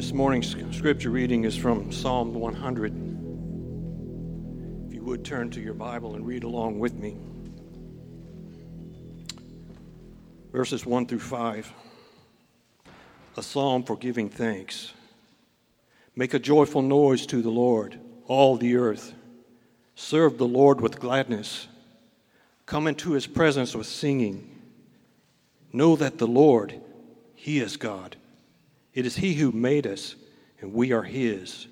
This morning's scripture reading is from Psalm 100. If you would turn to your Bible and read along with me. Verses 1 through 5. A psalm for giving thanks. Make a joyful noise to the Lord, all the earth. Serve the Lord with gladness. Come into his presence with singing. Know that the Lord, he is God. It is He who made us, and we are His.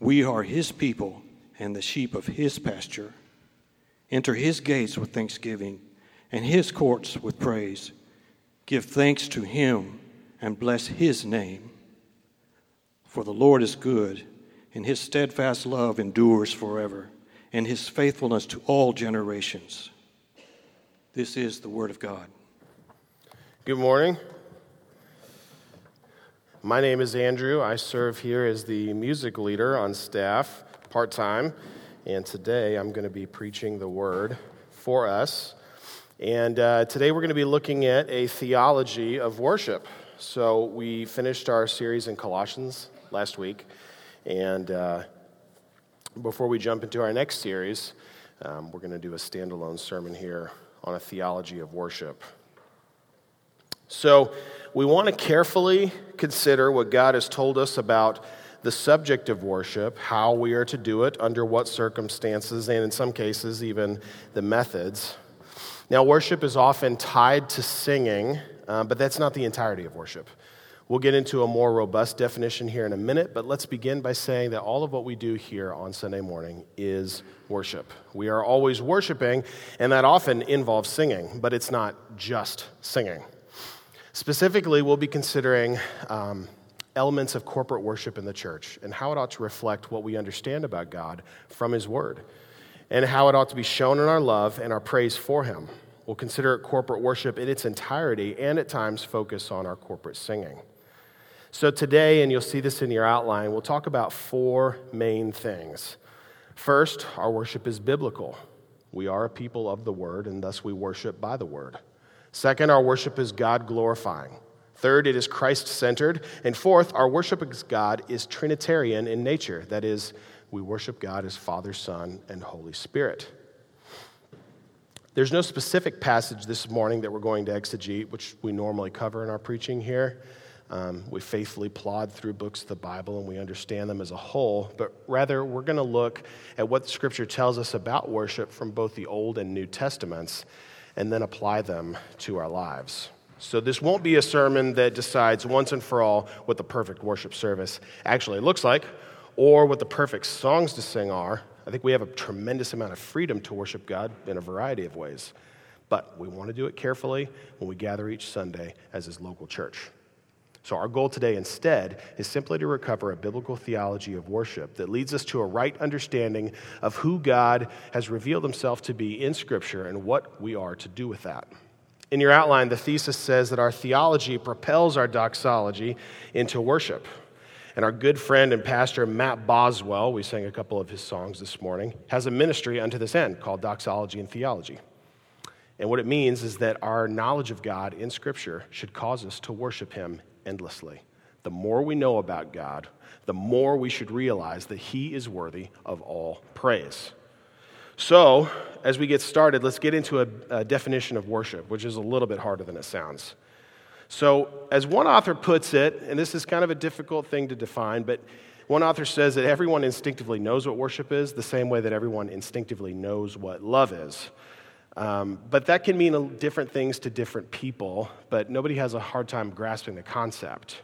We are His people and the sheep of His pasture. Enter His gates with thanksgiving and His courts with praise. Give thanks to Him and bless His name. For the Lord is good, and His steadfast love endures forever, and His faithfulness to all generations. This is the Word of God. Good morning. My name is Andrew. I serve here as the music leader on staff, part time. And today I'm going to be preaching the word for us. And uh, today we're going to be looking at a theology of worship. So we finished our series in Colossians last week. And uh, before we jump into our next series, um, we're going to do a standalone sermon here on a theology of worship. So, we want to carefully consider what God has told us about the subject of worship, how we are to do it, under what circumstances, and in some cases, even the methods. Now, worship is often tied to singing, uh, but that's not the entirety of worship. We'll get into a more robust definition here in a minute, but let's begin by saying that all of what we do here on Sunday morning is worship. We are always worshiping, and that often involves singing, but it's not just singing. Specifically, we'll be considering um, elements of corporate worship in the church and how it ought to reflect what we understand about God from His Word, and how it ought to be shown in our love and our praise for Him. We'll consider corporate worship in its entirety and at times focus on our corporate singing. So, today, and you'll see this in your outline, we'll talk about four main things. First, our worship is biblical. We are a people of the Word, and thus we worship by the Word. Second, our worship is God glorifying. Third, it is Christ centered. And fourth, our worship of God is Trinitarian in nature. That is, we worship God as Father, Son, and Holy Spirit. There's no specific passage this morning that we're going to exegete, which we normally cover in our preaching here. Um, we faithfully plod through books of the Bible and we understand them as a whole, but rather we're going to look at what Scripture tells us about worship from both the Old and New Testaments and then apply them to our lives. So, this won't be a sermon that decides once and for all what the perfect worship service actually looks like or what the perfect songs to sing are. I think we have a tremendous amount of freedom to worship God in a variety of ways. But we want to do it carefully when we gather each Sunday as His local church. So, our goal today instead is simply to recover a biblical theology of worship that leads us to a right understanding of who God has revealed himself to be in Scripture and what we are to do with that. In your outline, the thesis says that our theology propels our doxology into worship. And our good friend and pastor, Matt Boswell, we sang a couple of his songs this morning, has a ministry unto this end called Doxology and Theology. And what it means is that our knowledge of God in Scripture should cause us to worship Him endlessly. The more we know about God, the more we should realize that He is worthy of all praise. So, as we get started, let's get into a, a, definition of worship, which is a little bit harder than it sounds. So, as one author puts it, and this is kind of a difficult thing to define, but one author says that everyone instinctively knows what worship is, the same way that everyone instinctively knows what love is. Um, but that can mean different things to different people, but nobody has a hard time grasping the concept.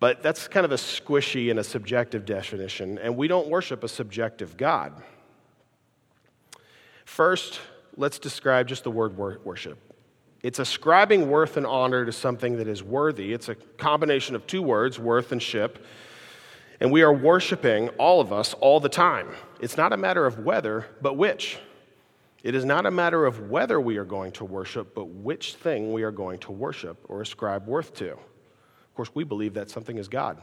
But that's kind of a squishy and a subjective definition, and we don't worship a subjective God. First, let's describe just the word worship. It's ascribing worth and honor to something that is worthy. It's a combination of two words, worth and ship. And we are worshiping, all of us, all the time. It's not a matter of whether, but which. It is not a matter of whether we are going to worship, but which thing we are going to worship or ascribe worth to. Of course, we believe that something is God.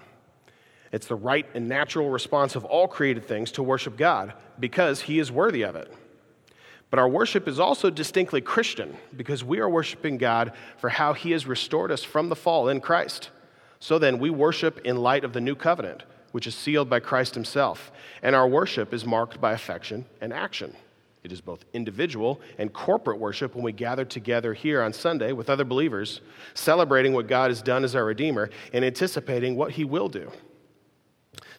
It's the right and natural response of all created things to worship God because He is worthy of it. But our worship is also distinctly Christian because we are worshiping God for how He has restored us from the fall in Christ. So then, we worship in light of the new covenant, which is sealed by Christ himself, and our worship is marked by affection and action. It is both individual and corporate worship when we gather together here on Sunday with other believers, celebrating what God has done as our Redeemer and anticipating what He will do.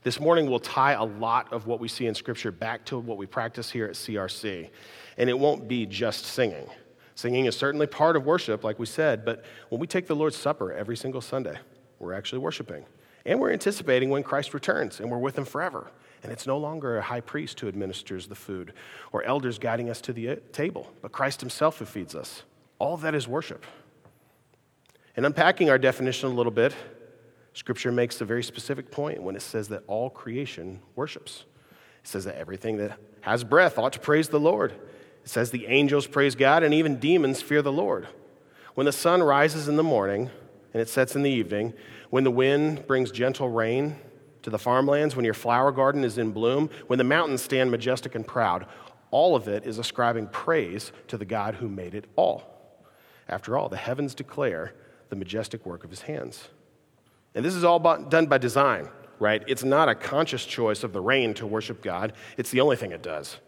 This morning, we'll tie a lot of what we see in Scripture back to what we practice here at CRC. And it won't be just singing. Singing is certainly part of worship, like we said, but when we take the Lord's Supper every single Sunday, we're actually worshiping. And we're anticipating when Christ returns and we're with Him forever. And it's no longer a high priest who administers the food or elders guiding us to the uh, table, but Christ himself who feeds us. All that is worship. And unpacking our definition a little bit, Scripture makes a very specific point when it says that all creation worships. It says that everything that has breath ought to praise the Lord. It says the angels praise God and even demons fear the Lord. When the sun rises in the morning and it sets in the evening, when the wind brings gentle rain to the farmlands, when your flower garden is in bloom, when the mountains stand majestic and proud, all of it is ascribing praise to the God who made it all. After all, the heavens declare the majestic work of his hands. And this is all done by design, right? It's not a conscious choice of the rain to worship God, it's the only thing it does.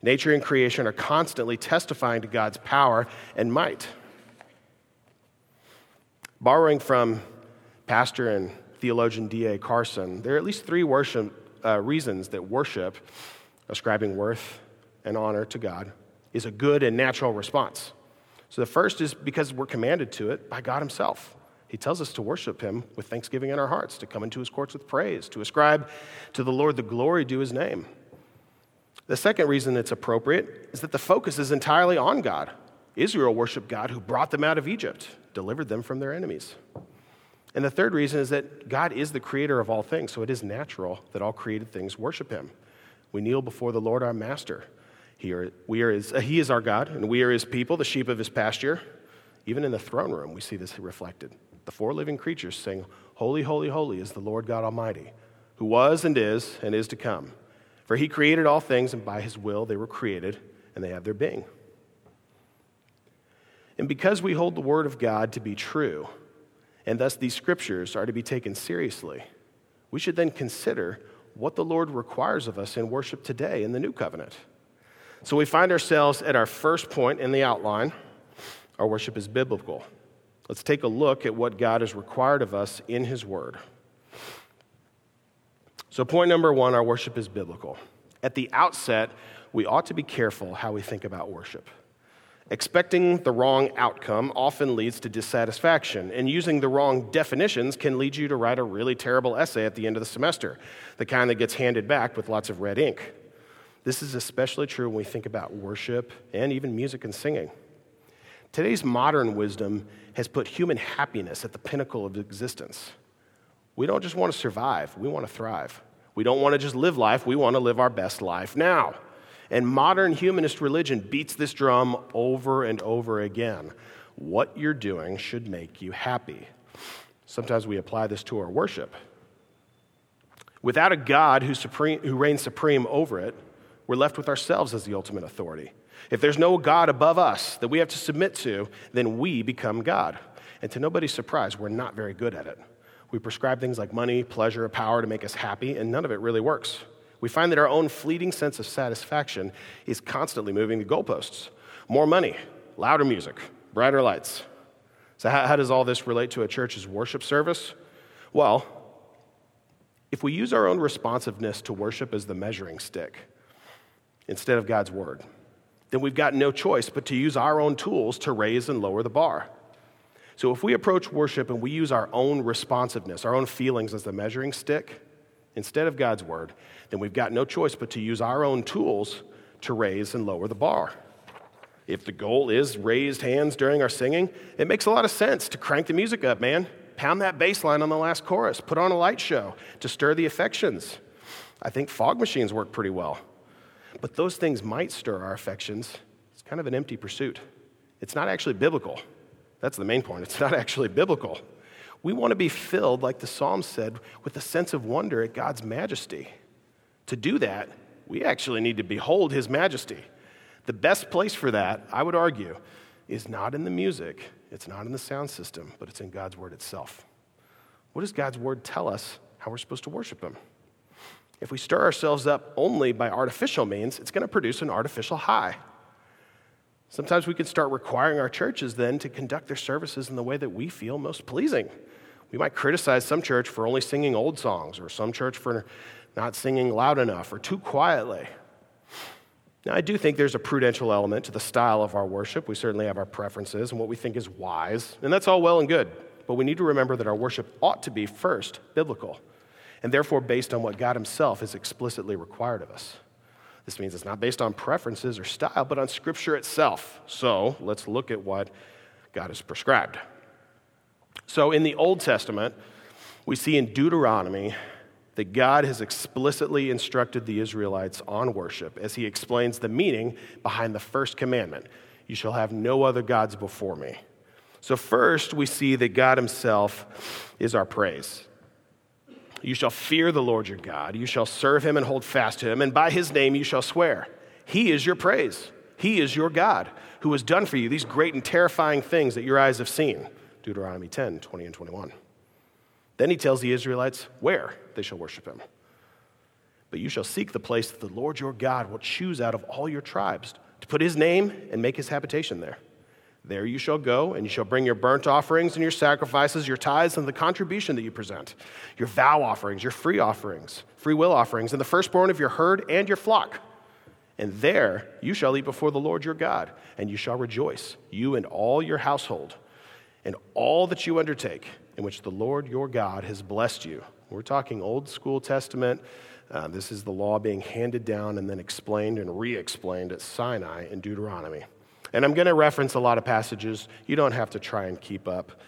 Nature and creation are constantly testifying to God's power and might. Borrowing from pastor and theologian D.A. Carson, there are at least three worship, uh, reasons that worship, ascribing worth and honor to God, is a good and natural response. So the first is because we're commanded to it by God Himself. He tells us to worship Him with thanksgiving in our hearts, to come into His courts with praise, to ascribe to the Lord the glory due His name. The second reason it's appropriate is that the focus is entirely on God. Israel worshiped God who brought them out of Egypt, delivered them from their enemies. And the third reason is that God is the creator of all things, so it is natural that all created things worship him. We kneel before the Lord our master. He, are, we are his, uh, he is our God, and we are his people, the sheep of his pasture. Even in the throne room, we see this reflected. The four living creatures sing, Holy, holy, holy is the Lord God Almighty, who was and is and is to come. For he created all things, and by his will they were created, and they have their being. And because we hold the word of God to be true, and thus these scriptures are to be taken seriously, we should then consider what the Lord requires of us in worship today in the new covenant. So we find ourselves at our first point in the outline. Our worship is biblical. Let's take a look at what God has required of us in His Word. So, point number one our worship is biblical. At the outset, we ought to be careful how we think about worship. Expecting the wrong outcome often leads to dissatisfaction, and using the wrong definitions can lead you to write a really terrible essay at the end of the semester, the kind that gets handed back with lots of red ink. This is especially true when we think about worship and even music and singing. Today's modern wisdom has put human happiness at the pinnacle of existence. We don't just want to survive, we want to thrive. We don't want to just live life, we want to live our best life now. And modern humanist religion beats this drum over and over again. What you're doing should make you happy. Sometimes we apply this to our worship. Without a God who, supreme, who reigns supreme over it, we're left with ourselves as the ultimate authority. If there's no God above us that we have to submit to, then we become God. And to nobody's surprise, we're not very good at it. We prescribe things like money, pleasure, power to make us happy, and none of it really works we find that our own fleeting sense of satisfaction is constantly moving the goalposts. More money, louder music, brighter lights. So, how, how, does all this relate to a church's worship service? Well, if we use our own responsiveness to worship as the measuring stick instead of God's word, then we've got no choice but to use our own tools to raise and lower the bar. So, if we approach worship and we use our own responsiveness, our own feelings as the measuring stick, instead of God's word, then we've got no choice but to use our own tools to raise and lower the bar. If the goal is raised hands during our singing, it makes a lot of sense to crank the music up, man. Pound that bass line on the last chorus. Put on a light show to stir the affections. I think fog machines work pretty well. But those things might stir our affections. It's kind of an empty pursuit. It's not actually biblical. That's the main point. It's not actually biblical. We want to be filled, like the psalm said, with a sense of wonder at God's majesty. To do that, we actually need to behold his majesty. The best place for that, I would argue, is not in the music, it's not in the sound system, but it's in God's word itself. what does God's word tell us how we're supposed to worship Him? If we stir ourselves up only by artificial means, it's going to produce an artificial high. Sometimes we can start requiring our churches then to conduct their services in the way that we feel most pleasing. We might criticize some church for only singing old songs, or some church for not singing loud enough or too quietly. Now, I do think there's a prudential element to the style of our worship. We certainly have our preferences and what we think is wise, and that's all well and good. But we need to remember that our worship ought to be first biblical, and therefore based on what God Himself has explicitly required of us. This means it's not based on preferences or style, but on Scripture itself. So let's look at what God has prescribed. So in the Old Testament, we see in Deuteronomy that God has explicitly instructed the Israelites on worship as he explains the meaning behind the first commandment You shall have no other gods before me. So, first, we see that God himself is our praise. You shall fear the Lord your God. You shall serve him and hold fast to him, and by his name you shall swear. He is your praise. He is your God who has done for you these great and terrifying things that your eyes have seen. Deuteronomy 10 20 and 21. Then he tells the Israelites where they shall worship him. But you shall seek the place that the Lord your God will choose out of all your tribes to put his name and make his habitation there. There you shall go, and you shall bring your burnt offerings and your sacrifices, your tithes, and the contribution that you present, your vow offerings, your free offerings, free will offerings, and the firstborn of your herd and your flock. And there you shall eat before the Lord your God, and you shall rejoice, you and all your household, and all that you undertake, in which the Lord your God has blessed you. We're talking Old School Testament. Uh, this is the law being handed down and then explained and re explained at Sinai in Deuteronomy. And I'm going to reference a lot of passages. You don't have to try and keep up.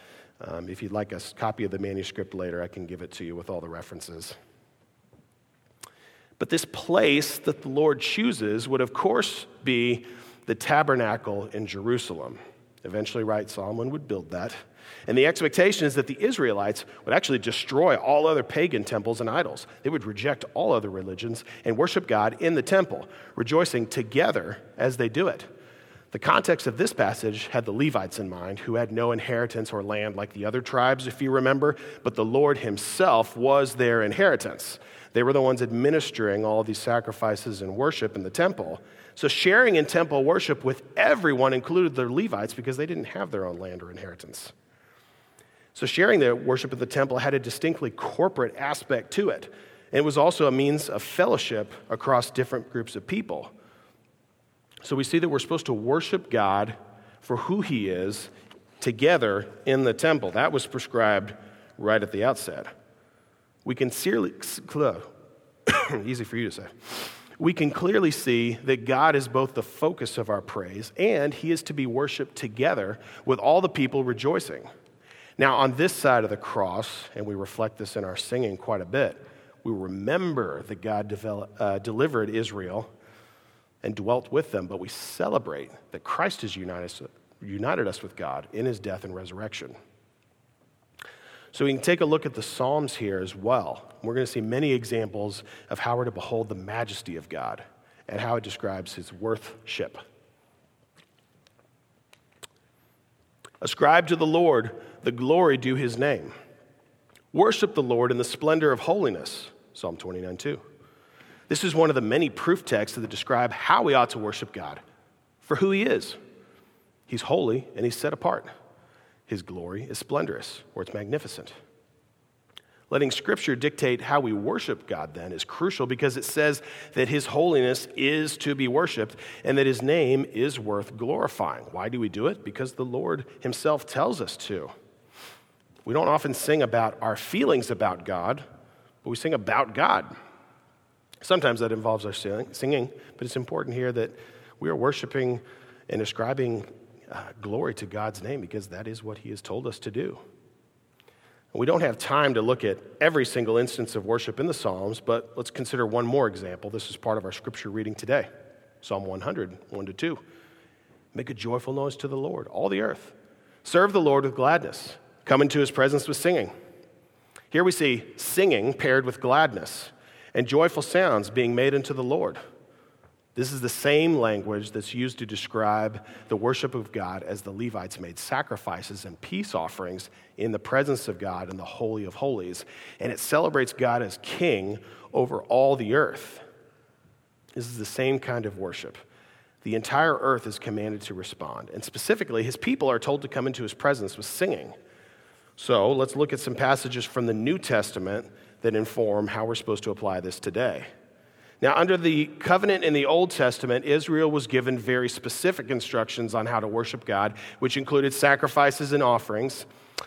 Um, if you'd like a copy of the manuscript later, I can give it to you with all the references. But this place that the Lord chooses would, of course, be the tabernacle in Jerusalem. Eventually, right, Solomon would build that. And the expectation is that the Israelites would actually destroy all other pagan temples and idols. They would reject all other religions and worship God in the temple, rejoicing together as they do it. The context of this passage had the Levites in mind, who had no inheritance or land like the other tribes, if you remember, but the Lord Himself was their inheritance. They were the ones administering all these sacrifices and worship in the temple. So, sharing in temple worship with everyone included the Levites because they didn't have their own land or inheritance. So, sharing the worship of the temple had a distinctly corporate aspect to it. And it was also a means of fellowship across different groups of people. So we see that we're supposed to worship God for who He is together in the temple. That was prescribed right at the outset. We can clearly, easy for you to say. We can clearly see that God is both the focus of our praise and He is to be worshiped together with all the people rejoicing. Now, on this side of the cross, and we reflect this in our singing quite a bit, we remember that God develop, uh, delivered Israel and dwelt with them, but we celebrate that Christ has united, us with God in his death and resurrection. So we can take a look at the Psalms here as well. We're going to see many examples of how we're to behold the majesty of God and how it describes his worthship. Ascribe to the Lord the glory due his name. Worship the Lord in the splendor of holiness. Psalm 29 2. This is one of the many proof texts that describe how we ought to worship God for who He is. He's holy and He's set apart. His glory is splendorous or it's magnificent. Letting Scripture dictate how we worship God then is crucial because it says that His holiness is to be worshiped and that His name is worth glorifying. Why do we do it? Because the Lord Himself tells us to. We don't often sing about our feelings about God, but we sing about God. Sometimes that involves our singing, but it's important here that we are worshiping and ascribing uh, glory to God's name because that is what He has told us to do. We don't have time to look at every single instance of worship in the Psalms, but let's consider one more example. This is part of our scripture reading today Psalm 100, 1 to 2. Make a joyful noise to the Lord, all the earth. Serve the Lord with gladness. Come into his presence with singing. Here we see singing paired with gladness and joyful sounds being made unto the Lord. This is the same language that's used to describe the worship of God as the Levites made sacrifices and peace offerings in the presence of God in the Holy of Holies. And it celebrates God as king over all the earth. This is the same kind of worship. The entire earth is commanded to respond. And specifically, his people are told to come into his presence with singing. So let's look at some passages from the New Testament that inform how we're supposed to apply this today. Now, under the covenant in the Old Testament, Israel was given very specific instructions on how to worship God, which included sacrifices and offerings,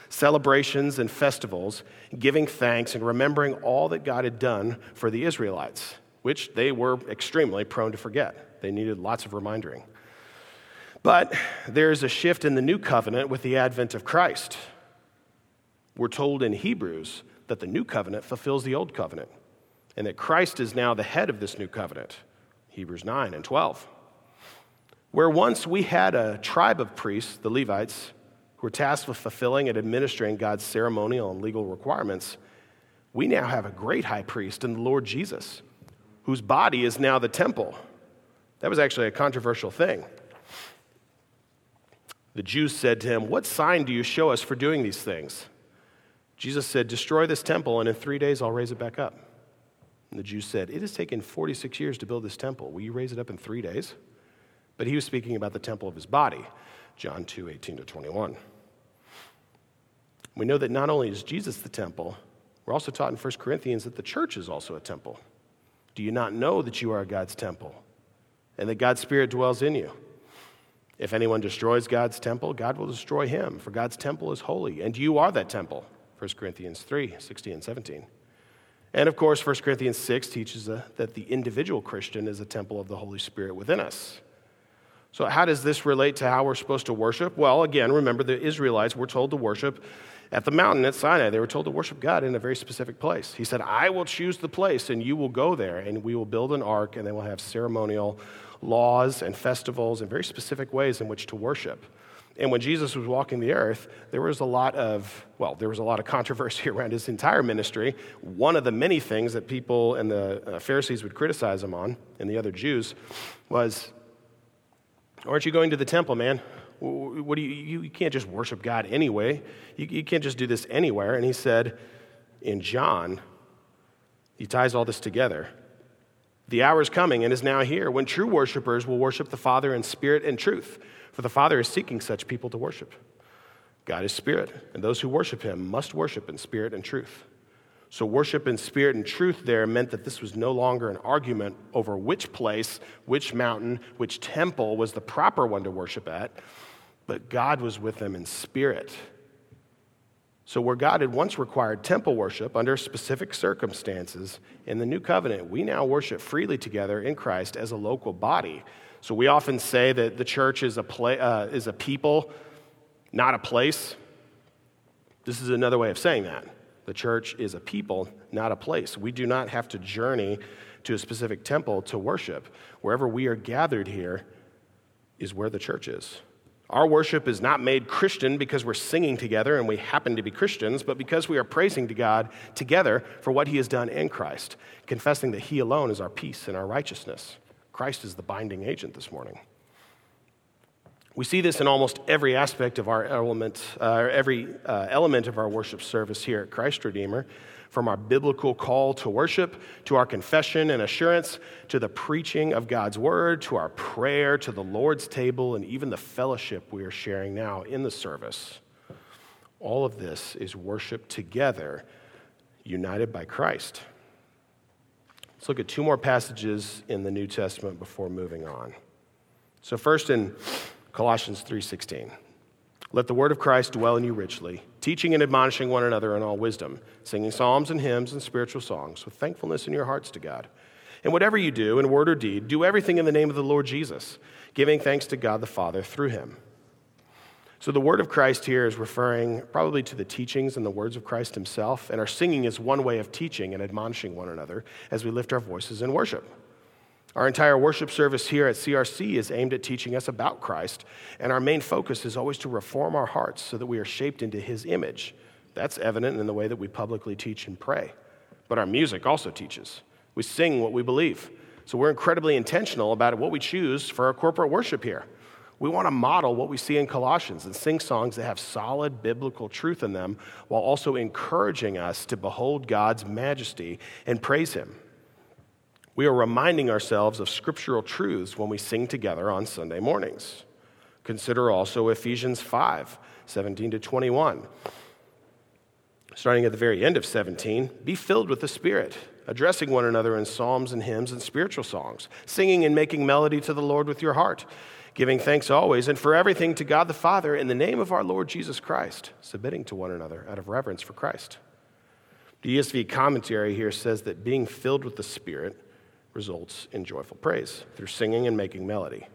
celebrations and festivals, giving thanks, and remembering all that God had done for the Israelites, which they were extremely prone to forget. They needed lots of reminding. But there's a shift in the new covenant with the advent of Christ. We're told in Hebrews that the new covenant fulfills the old covenant and that Christ is now the head of this new covenant. Hebrews 9 and 12. Where once we had a tribe of priests, the Levites, who were tasked with fulfilling and administering God's ceremonial and legal requirements, we now have a great high priest in the Lord Jesus, whose body is now the temple. That was actually a controversial thing. The Jews said to him, What sign do you show us for doing these things? Jesus said, Destroy this temple, and in three days I'll raise it back up. And the Jews said, It has taken 46 years to build this temple. Will you raise it up in three days? But he was speaking about the temple of his body, John 2 18 to 21. We know that not only is Jesus the temple, we're also taught in 1 Corinthians that the church is also a temple. Do you not know that you are God's temple and that God's Spirit dwells in you? If anyone destroys God's temple, God will destroy him, for God's temple is holy, and you are that temple. 1 Corinthians 3 16 and 17. And of course, 1 Corinthians 6 teaches uh, that the individual Christian is a temple of the Holy Spirit within us. So, how does this relate to how we're supposed to worship? Well, again, remember the Israelites were told to worship at the mountain at Sinai. They were told to worship God in a very specific place. He said, I will choose the place, and you will go there, and we will build an ark, and they will have ceremonial laws and festivals and very specific ways in which to worship. And when Jesus was walking the earth, there was a lot of, well, there was a lot of controversy around his entire ministry. One of the many things that people and the uh, Pharisees would criticize him on, and the other Jews, was, Aren't you going to the temple, man? What do you, you can't just worship God anyway. You, you can't just do this anywhere. And he said in John, he ties all this together. The hour is coming and is now here when true worshipers will worship the Father in spirit and truth for the Father is seeking such people to worship. God is spirit, and those who worship him must worship in spirit and truth. So, worship in spirit and truth there meant that this was no longer an argument over which place, which mountain, which temple was the proper one to worship at, but God was with them in spirit. So, where God had once required temple worship under specific circumstances, in the new covenant, we now worship freely together in Christ as a local body so we often say that the church is a, pla- uh, is a people, not a place. This is another way of saying that. The church is a people, not a place. We do not have to journey to a specific temple to worship. Wherever we are gathered here is where the church is. Our worship is not made Christian because we're singing together and we happen to be Christians, but because we are praising to God together for what He has done in Christ, confessing that He alone is our peace and our righteousness. Christ is the binding agent this morning. We see this in almost every aspect of our element, uh, every uh, element of our worship service here at Christ Redeemer, from our biblical call to worship, to our confession and assurance, to the preaching of God's word, to our prayer, to the Lord's table, and even the fellowship we are sharing now in the service. All of this is worship together, united by Christ. Let's look at two more passages in the New Testament before moving on. So first in Colossians 3:16. Let the word of Christ dwell in you richly, teaching and admonishing one another in all wisdom, singing psalms and hymns and spiritual songs with thankfulness in your hearts to God. And whatever you do in word or deed, do everything in the name of the Lord Jesus, giving thanks to God the Father through him. So the word of Christ here is referring probably to the teachings and the words of Christ himself, and our singing is one way of teaching and admonishing one another as we lift our voices in worship. Our entire worship service here at CRC is aimed at teaching us about Christ, and our main focus is always to reform our hearts so that we are shaped into his image. That's evident in the way that we publicly teach and pray. But our music also teaches. We sing what we believe. So we're incredibly intentional about what we choose for our corporate worship here. We want to model what we see in Colossians and sing songs that have solid biblical truth in them while also encouraging us to behold God's majesty and praise Him. We are reminding ourselves of scriptural truths when we sing together on Sunday mornings. Consider also Ephesians 5 17 to 21. Starting at the very end of 17, be filled with the Spirit, addressing one another in psalms and hymns and spiritual songs, singing and making melody to the Lord with your heart, giving thanks always and for everything to God the Father in the name of our Lord Jesus Christ, submitting to one another out of reverence for Christ. The ESV commentary here says that being filled with the Spirit results in joyful praise through singing and making melody.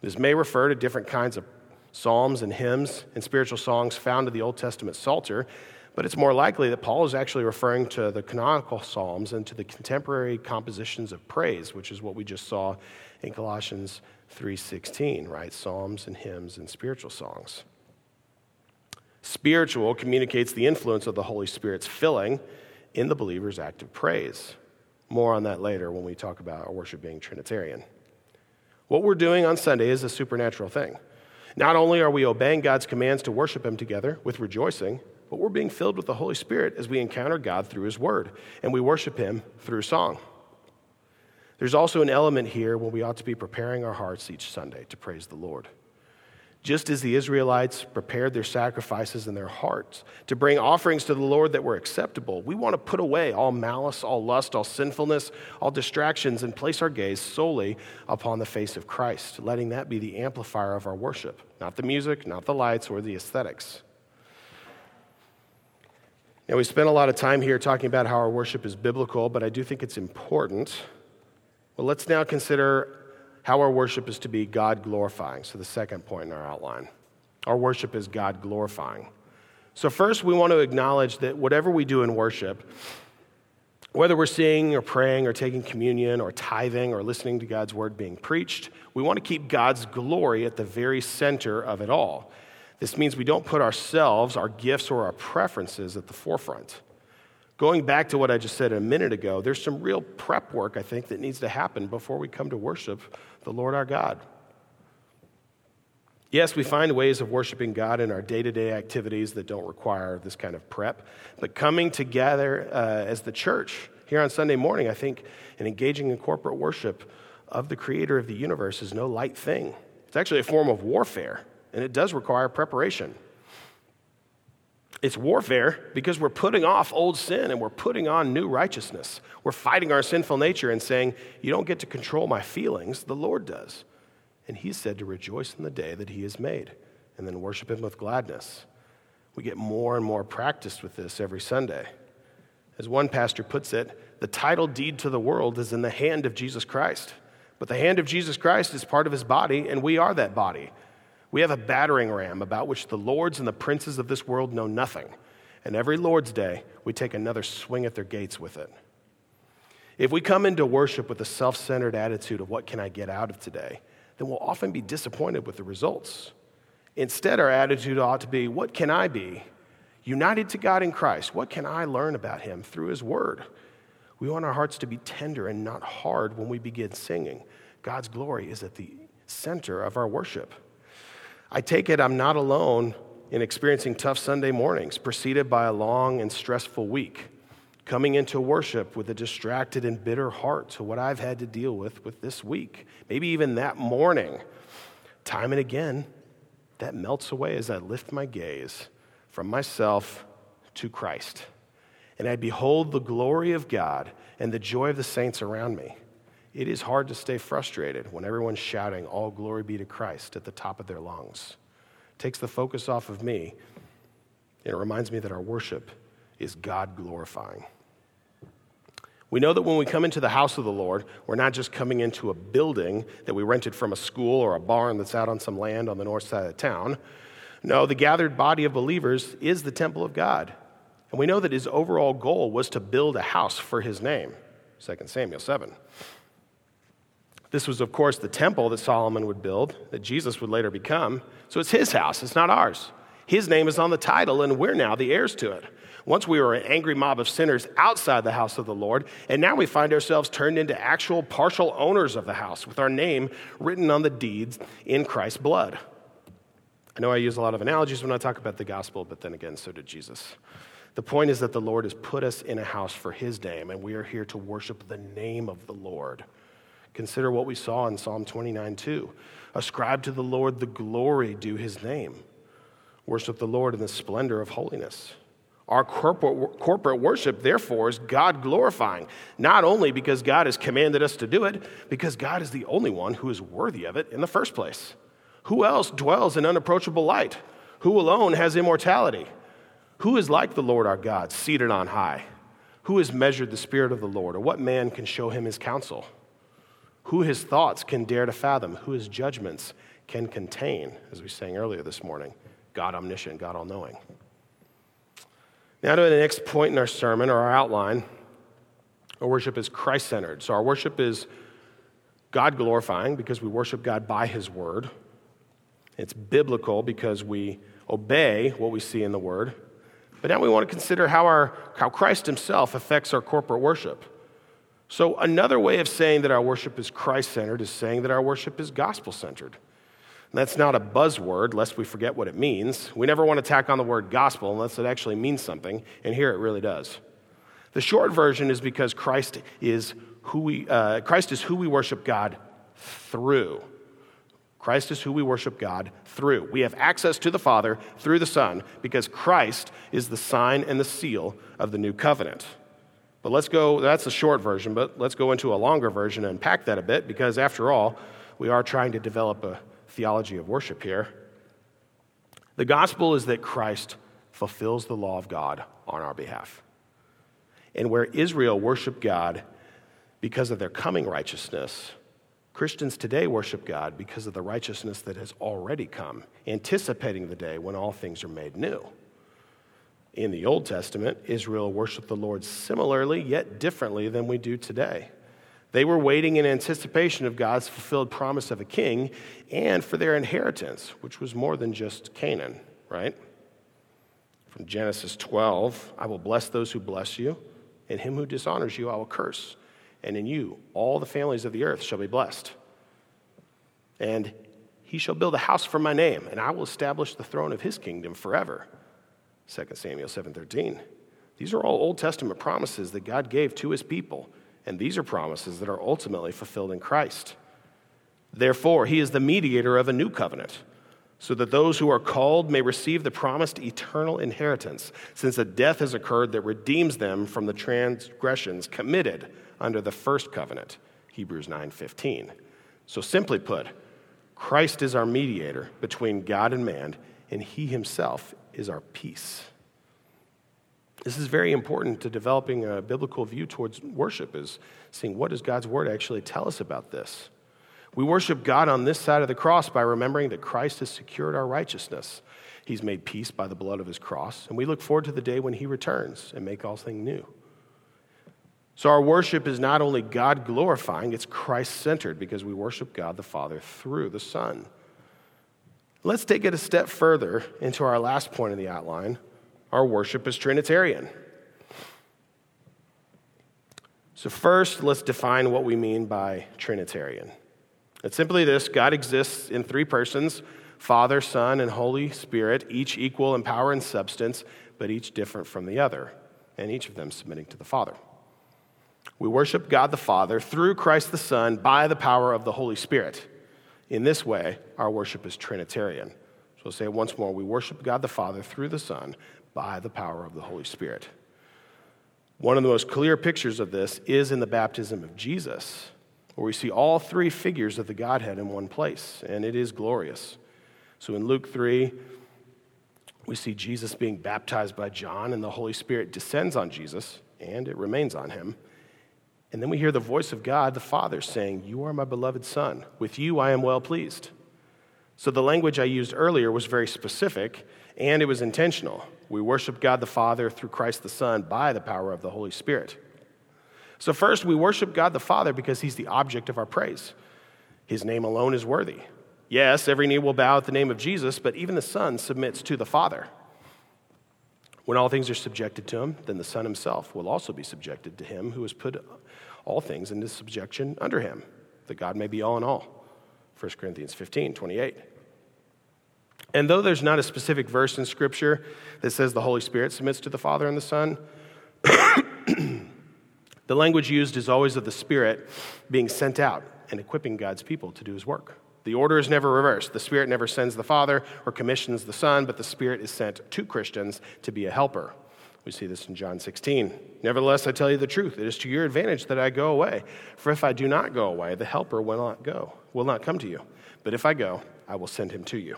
This may refer to different kinds of psalms and hymns and spiritual songs found in the Old Testament Psalter, but it's more likely that Paul is actually referring to the canonical psalms and to the contemporary compositions of praise, which is what we just saw in Colossians 3:16, right? Psalms and hymns and spiritual songs. Spiritual communicates the influence of the Holy Spirit's filling in the believer's act of praise. More on that later when we talk about our worship being Trinitarian. What we're doing on Sunday is a supernatural thing. Not only are we obeying God's commands to worship Him together with rejoicing, but we're being filled with the Holy Spirit as we encounter God through His Word and we worship Him through song. There's also an element here when we ought to be preparing our hearts each Sunday to praise the Lord. Just as the Israelites prepared their sacrifices in their hearts to bring offerings to the Lord that were acceptable, we want to put away all malice, all lust, all sinfulness, all distractions, and place our gaze solely upon the face of Christ, letting that be the amplifier of our worship, not the music, not the lights, or the aesthetics. Now, we spent a lot of time here talking about how our worship is biblical, but I do think it's important. Well, let's now consider how our worship is to be God glorifying. So, the second point in our outline our worship is God glorifying. So, first, we want to acknowledge that whatever we do in worship, whether we're singing or praying or taking communion or tithing or listening to God's word being preached, we want to keep God's glory at the very center of it all. This means we don't put ourselves, our gifts, or our preferences at the forefront. Going back to what I just said a minute ago, there's some real prep work, I think, that needs to happen before we come to worship the Lord our God. Yes, we find ways of worshiping God in our day to day activities that don't require this kind of prep, but coming together uh, as the church here on Sunday morning, I think, and engaging in corporate worship of the creator of the universe is no light thing. It's actually a form of warfare, and it does require preparation. It's warfare because we're putting off old sin and we're putting on new righteousness. We're fighting our sinful nature and saying, You don't get to control my feelings, the Lord does. And He said to rejoice in the day that He has made and then worship Him with gladness. We get more and more practiced with this every Sunday. As one pastor puts it, the title deed to the world is in the hand of Jesus Christ. But the hand of Jesus Christ is part of His body, and we are that body. We have a battering ram about which the lords and the princes of this world know nothing. And every Lord's Day, we take another swing at their gates with it. If we come into worship with a self centered attitude of what can I get out of today, then we'll often be disappointed with the results. Instead, our attitude ought to be what can I be? United to God in Christ, what can I learn about Him through His Word? We want our hearts to be tender and not hard when we begin singing. God's glory is at the center of our worship. I take it I'm not alone in experiencing tough Sunday mornings, preceded by a long and stressful week, coming into worship with a distracted and bitter heart to what I've had to deal with with this week, maybe even that morning. Time and again, that melts away as I lift my gaze from myself to Christ. And I behold the glory of God and the joy of the saints around me. It is hard to stay frustrated when everyone's shouting, All glory be to Christ at the top of their lungs. It takes the focus off of me, and it reminds me that our worship is God glorifying. We know that when we come into the house of the Lord, we're not just coming into a building that we rented from a school or a barn that's out on some land on the north side of town. No, the gathered body of believers is the temple of God. And we know that his overall goal was to build a house for his name. 2 Samuel 7. This was, of course, the temple that Solomon would build, that Jesus would later become. So it's his house, it's not ours. His name is on the title, and we're now the heirs to it. Once we were an angry mob of sinners outside the house of the Lord, and now we find ourselves turned into actual partial owners of the house with our name written on the deeds in Christ's blood. I know I use a lot of analogies when I talk about the gospel, but then again, so did Jesus. The point is that the Lord has put us in a house for his name, and we are here to worship the name of the Lord. Consider what we saw in Psalm 29 2. Ascribe to the Lord the glory due his name. Worship the Lord in the splendor of holiness. Our corporate, corporate worship, therefore, is God glorifying, not only because God has commanded us to do it, because God is the only one who is worthy of it in the first place. Who else dwells in unapproachable light? Who alone has immortality? Who is like the Lord our God, seated on high? Who has measured the Spirit of the Lord, or what man can show him his counsel? Who his thoughts can dare to fathom? Who his judgments can contain, as we sang earlier this morning? God omniscient, God all knowing. Now, to the next point in our sermon or our outline, our worship is Christ centered. So, our worship is God glorifying because we worship God by His Word. It's biblical because we obey what we see in the Word. But now we want to consider how, our, how Christ Himself affects our corporate worship. So, another way of saying that our worship is Christ centered is saying that our worship is gospel centered. That's not a buzzword, lest we forget what it means. We never want to tack on the word gospel unless it actually means something, and here it really does. The short version is because Christ is who we, uh, Christ is who we worship God through. Christ is who we worship God through. We have access to the Father through the Son because Christ is the sign and the seal of the new covenant. But let's go, that's the short version, but let's go into a longer version and unpack that a bit because, after all, we are trying to develop a theology of worship here. The gospel is that Christ fulfills the law of God on our behalf. And where Israel worshiped God because of their coming righteousness, Christians today worship God because of the righteousness that has already come, anticipating the day when all things are made new. In the Old Testament, Israel worshiped the Lord similarly, yet differently than we do today. They were waiting in anticipation of God's fulfilled promise of a king and for their inheritance, which was more than just Canaan, right? From Genesis 12, I will bless those who bless you, and him who dishonors you I will curse. And in you, all the families of the earth shall be blessed. And he shall build a house for my name, and I will establish the throne of his kingdom forever. 2 Samuel 7:13. These are all Old Testament promises that God gave to his people and these are promises that are ultimately fulfilled in Christ. Therefore, he is the mediator of a new covenant, so that those who are called may receive the promised eternal inheritance, since a death has occurred that redeems them from the transgressions committed under the first covenant. Hebrews 9:15. So simply put, Christ is our mediator between God and man, and he himself is our peace. This is very important to developing a biblical view towards worship, is seeing what does God's word actually tell us about this. We worship God on this side of the cross by remembering that Christ has secured our righteousness. He's made peace by the blood of his cross, and we look forward to the day when he returns and make all things new. So our worship is not only God glorifying, it's Christ centered because we worship God the Father through the Son. Let's take it a step further into our last point in the outline our worship is Trinitarian. So, first, let's define what we mean by Trinitarian. It's simply this God exists in three persons Father, Son, and Holy Spirit, each equal in power and substance, but each different from the other, and each of them submitting to the Father. We worship God the Father through Christ the Son by the power of the Holy Spirit. In this way, our worship is Trinitarian. So I'll say it once more. We worship God the Father through the Son by the power of the Holy Spirit. One of the most clear pictures of this is in the baptism of Jesus, where we see all three figures of the Godhead in one place, and it is glorious. So in Luke 3, we see Jesus being baptized by John, and the Holy Spirit descends on Jesus, and it remains on him. And then we hear the voice of God, the Father, saying, You are my beloved Son. With you I am well pleased. So the language I used earlier was very specific, and it was intentional. We worship God the Father through Christ the Son by the power of the Holy Spirit. So, first, we worship God the Father because He's the object of our praise. His name alone is worthy. Yes, every knee will bow at the name of Jesus, but even the Son submits to the Father. When all things are subjected to him, then the Son himself will also be subjected to him who has put all things into subjection under him, that God may be all in all. 1 Corinthians 15, 28. And though there's not a specific verse in Scripture that says the Holy Spirit submits to the Father and the Son, the language used is always of the Spirit being sent out and equipping God's people to do his work. The order is never reversed. The Spirit never sends the Father or commissions the Son, but the Spirit is sent to Christians to be a helper. We see this in John 16. Nevertheless, I tell you the truth. It is to your advantage that I go away. For if I do not go away, the helper will not go, will not come to you. But if I go, I will send him to you.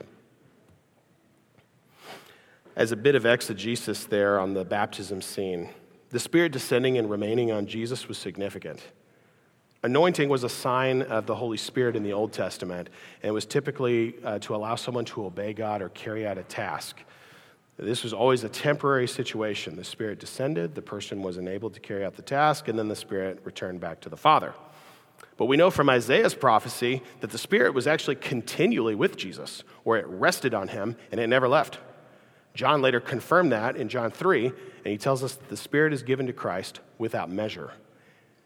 As a bit of exegesis there on the baptism scene, the Spirit descending and remaining on Jesus was significant. Anointing was a sign of the Holy Spirit in the Old Testament, and it was typically uh, to allow someone to obey God or carry out a task. This was always a temporary situation. The Spirit descended, the person was enabled to carry out the task, and then the Spirit returned back to the Father. But we know from Isaiah's prophecy that the Spirit was actually continually with Jesus, where it rested on him and it never left. John later confirmed that in John 3, and he tells us that the Spirit is given to Christ without measure.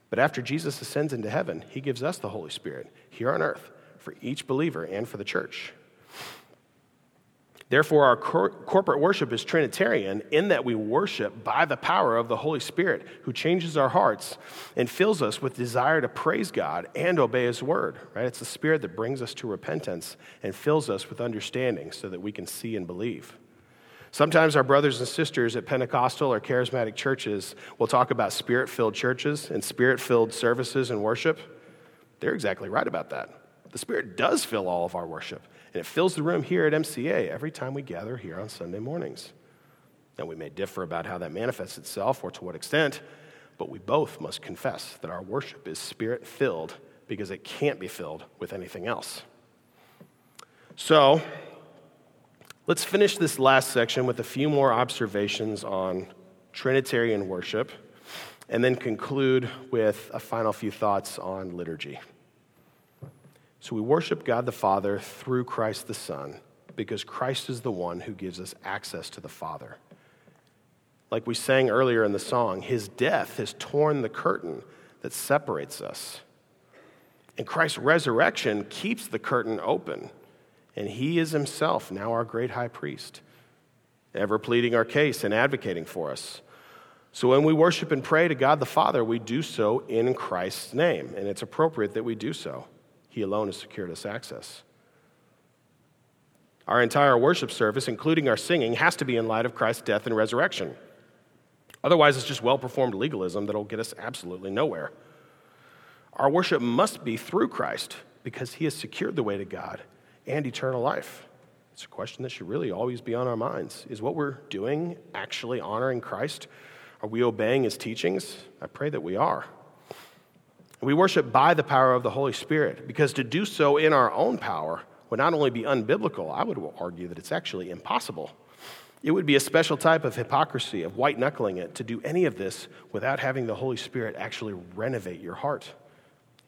But after Jesus ascends into heaven, he gives us the Holy Spirit here on earth for each believer and for the church. Therefore, our cor- corporate worship is Trinitarian in that we worship by the power of the Holy Spirit who changes our hearts and fills us with desire to praise God and obey His word. Right? It's the Spirit that brings us to repentance and fills us with understanding so that we can see and believe. Sometimes our brothers and sisters at Pentecostal or charismatic churches will talk about spirit filled churches and spirit filled services and worship. They're exactly right about that. The Spirit does fill all of our worship, and it fills the room here at MCA every time we gather here on Sunday mornings. Now, we may differ about how that manifests itself or to what extent, but we both must confess that our worship is spirit filled because it can't be filled with anything else. So, Let's finish this last section with a few more observations on Trinitarian worship and then conclude with a final few thoughts on liturgy. So we worship God the Father through Christ the Son because Christ is the one who gives us access to the Father. Like we sang earlier in the song, his death has torn the curtain that separates us. And Christ's resurrection keeps the curtain open and he is himself now our great high priest, ever pleading our case and advocating for us. So when we worship and pray to God the Father, we do so in Christ's name, and it's appropriate that we do so. He alone has secured us access. Our entire worship service, including our singing, has to be in light of Christ's death and resurrection. Otherwise, it's just well performed legalism that'll get us absolutely nowhere. Our worship must be through Christ because he has secured the way to God and eternal life? It's a question that should really always be on our minds. Is what we're doing actually honoring Christ? Are we obeying his teachings? I pray that we are. We worship by the power of the Holy Spirit because to do so in our own power would not only be unbiblical, I would argue that it's actually impossible. It would be a special type of hypocrisy, of white knuckling it, to do any of this without having the Holy Spirit actually renovate your heart.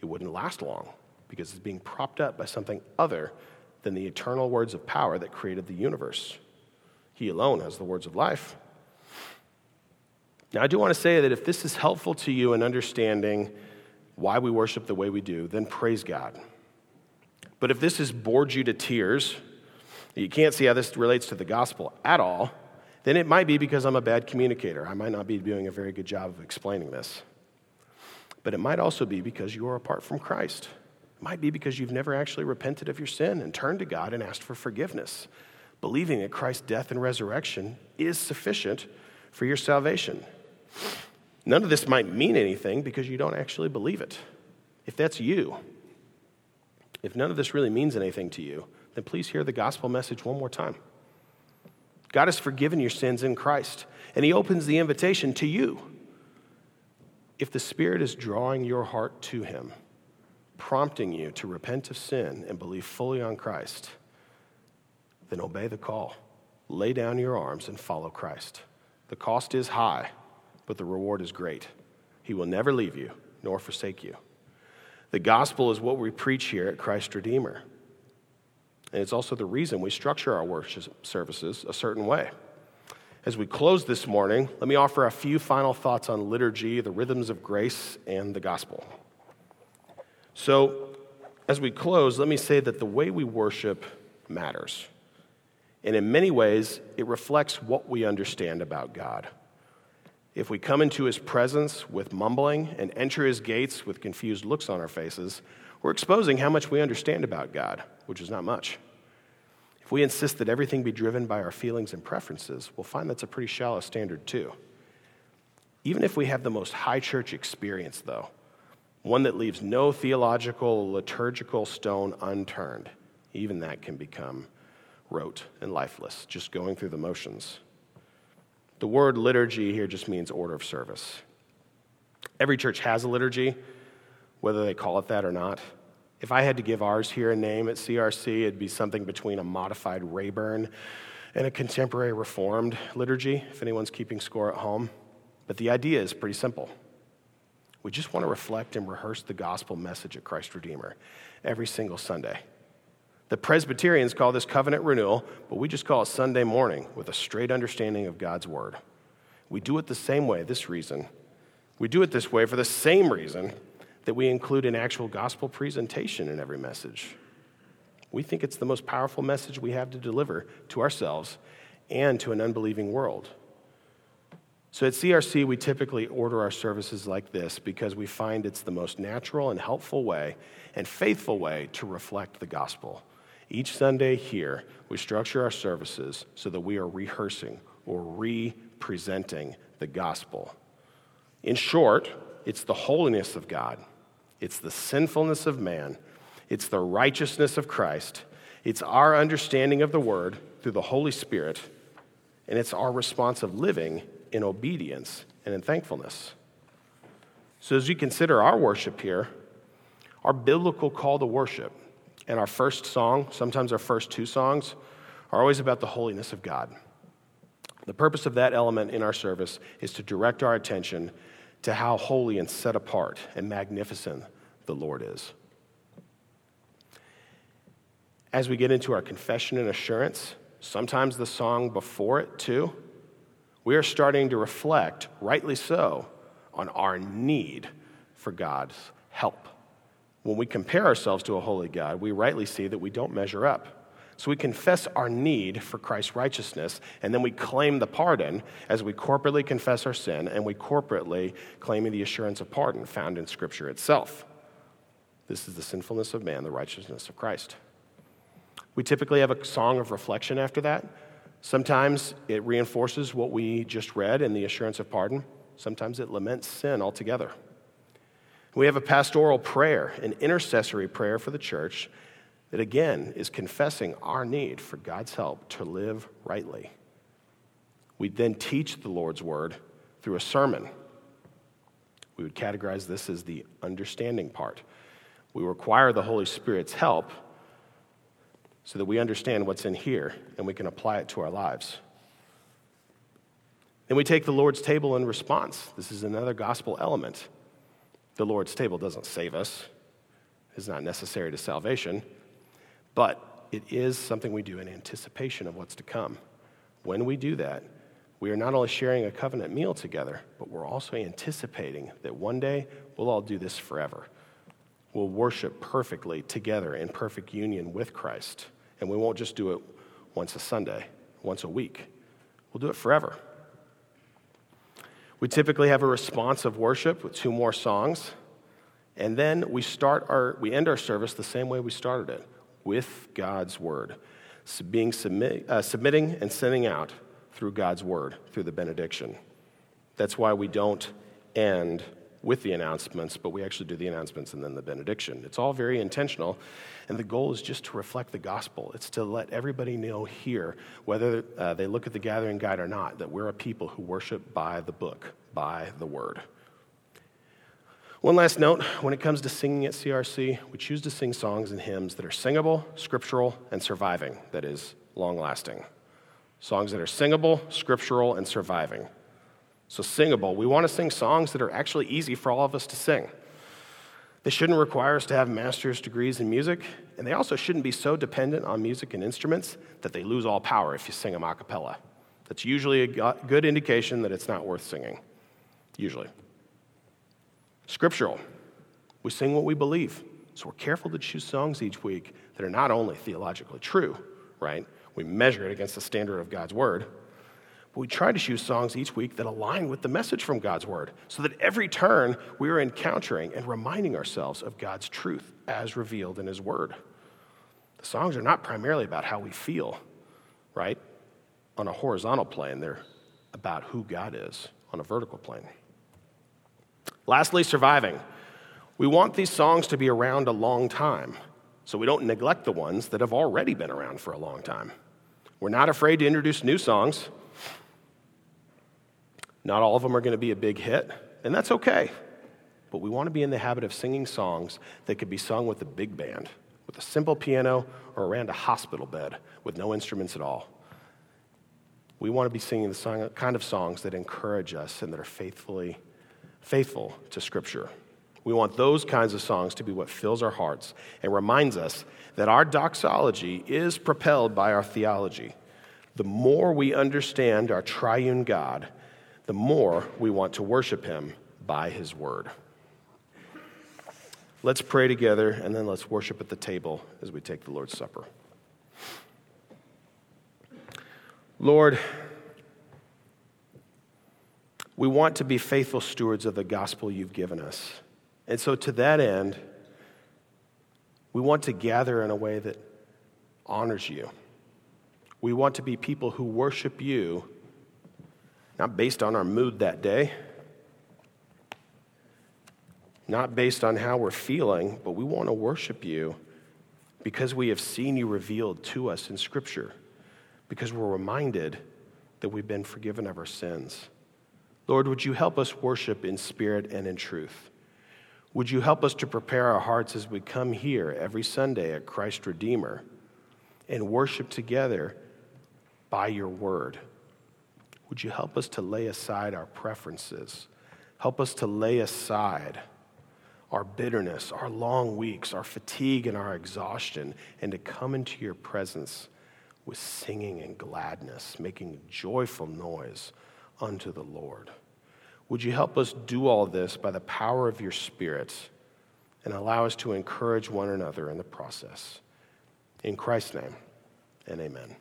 It wouldn't last long because it's being propped up by something other than the eternal words of power that created the universe. He alone has the words of life. Now, I do want to say that if this is helpful to you in understanding why we worship the way we do, then praise God. But if this has bored you to tears, you can't see how this relates to the gospel at all, then it might be because I'm a bad communicator. I might not be doing a very good job of explaining this. But it might also be because you are apart from Christ It might be because you've never actually repented of your sin and turned to God and asked for forgiveness, believing that Christ's death and resurrection is sufficient for your salvation. None of this might mean anything because you don't actually believe it. If that's you, if none of this really means anything to you, then please hear the gospel message one more time. God has forgiven your sins in Christ, and He opens the invitation to you. If the Spirit is drawing your heart to Him, prompting you to repent of sin and believe fully on Christ, then obey the call. Lay down your arms and follow Christ. The cost is high, but the reward is great. He will never leave you nor forsake you. The gospel is what we preach here at Christ Redeemer. And it's also the reason we structure our worship services a certain way. As we close this morning, let me offer a few final thoughts on liturgy, the rhythms of grace, and the gospel. So, as we close, let me say that the way we worship matters. And in many ways, it reflects what we understand about God. If we come into his presence with mumbling and enter his gates with confused looks on our faces, we're exposing how much we understand about God, which is not much. If we insist that everything be driven by our feelings and preferences, we'll find that's a pretty shallow standard, too. Even if we have the most high church experience, though, one that leaves no theological, liturgical stone unturned, even that can become rote and lifeless, just going through the motions. The word liturgy here just means order of service. Every church has a liturgy, whether they call it that or not. If I had to give ours here a name at CRC, it'd be something between a modified Rayburn and a contemporary Reformed liturgy, if anyone's keeping score at home. But the idea is pretty simple. We just want to reflect and rehearse the gospel message of Christ Redeemer every single Sunday. The Presbyterians call this covenant renewal, but we just call it Sunday morning with a straight understanding of God's word. We do it the same way, this reason. We do it this way for the same reason that we include an actual gospel presentation in every message. We think it's the most powerful message we have to deliver to ourselves and to an unbelieving world. So at CRC, we typically order our services like this because we find it's the most natural and helpful way and faithful way to reflect the gospel. Each Sunday here, we structure our services so that we are rehearsing or re-presenting the gospel. In short, it's the holiness of God, it's the sinfulness of man, it's the righteousness of Christ, it's our understanding of the word through the Holy Spirit, and it's our response of living in obedience and in thankfulness. So, as you consider our worship here, our biblical call to worship and our first song, sometimes our first two songs, are always about the holiness of God. The purpose of that element in our service is to direct our attention to how holy and set apart and magnificent the Lord is. As we get into our confession and assurance, sometimes the song before it too, we are starting to reflect, rightly so, on our need for God's help. When we compare ourselves to a holy God, we rightly see that we don't measure up. So we confess our need for Christ's righteousness, and then we claim the pardon as we corporately confess our sin and we corporately claim the assurance of pardon found in Scripture itself. This is the sinfulness of man, the righteousness of Christ. We typically have a song of reflection after that. Sometimes it reinforces what we just read in the assurance of pardon, sometimes it laments sin altogether. We have a pastoral prayer, an intercessory prayer for the church that again is confessing our need for God's help to live rightly. We then teach the Lord's word through a sermon. We would categorize this as the understanding part. We require the Holy Spirit's help so that we understand what's in here and we can apply it to our lives. Then we take the Lord's table in response. This is another gospel element. The Lord's table doesn't save us, it's not necessary to salvation, but it is something we do in anticipation of what's to come. When we do that, we are not only sharing a covenant meal together, but we're also anticipating that one day we'll all do this forever. We'll worship perfectly together in perfect union with Christ. And we won't just do it once a Sunday, once a week. We'll do it forever. We typically have a response of worship with two more songs, and then we start our we end our service the same way we started it, with God's word, being submit, uh, submitting and sending out through God's word through the benediction. That's why we don't end with the announcements, but we actually do the announcements and then the benediction. It's all very intentional, and the goal is just to reflect the gospel. It's to let everybody know here, whether uh, they look at the gathering guide or not, that we're a people who worship by the book, by the word. One last note when it comes to singing at CRC, we choose to sing songs and hymns that are singable, scriptural, and surviving, that is, long lasting. Songs that are singable, scriptural, and surviving. So, singable, we want to sing songs that are actually easy for all of us to sing. They shouldn't require us to have master's degrees in music, and they also shouldn't be so dependent on music and instruments that they lose all power if you sing them a cappella. That's usually a good indication that it's not worth singing. Usually. Scriptural. We sing what we believe. So we're careful to choose songs each week that are not only theologically true, right? We measure it against the standard of God's word. But we try to choose songs each week that align with the message from God's word so that every turn we are encountering and reminding ourselves of God's truth as revealed in his word. The songs are not primarily about how we feel, right? On a horizontal plane, they're about who God is on a vertical plane. Lastly, surviving. We want these songs to be around a long time, so we don't neglect the ones that have already been around for a long time. We're not afraid to introduce new songs. Not all of them are going to be a big hit, and that's okay. But we want to be in the habit of singing songs that could be sung with a big band, with a simple piano, or around a hospital bed with no instruments at all. We want to be singing the song, kind of songs that encourage us and that are faithfully faithful to Scripture. We want those kinds of songs to be what fills our hearts and reminds us that our doxology is propelled by our theology. The more we understand our triune God, the more we want to worship him by his word. Let's pray together and then let's worship at the table as we take the Lord's Supper. Lord, we want to be faithful stewards of the gospel you've given us. And so, to that end, we want to gather in a way that honors you. We want to be people who worship you, not based on our mood that day, not based on how we're feeling, but we want to worship you because we have seen you revealed to us in Scripture, because we're reminded that we've been forgiven of our sins. Lord, would you help us worship in spirit and in truth? Would you help us to prepare our hearts as we come here every Sunday at Christ Redeemer and worship together by your word? Would you help us to lay aside our preferences? Help us to lay aside our bitterness, our long weeks, our fatigue, and our exhaustion, and to come into your presence with singing and gladness, making joyful noise unto the Lord. Would you help us do all this by the power of your Spirit and allow us to encourage one another in the process? In Christ's name, and amen.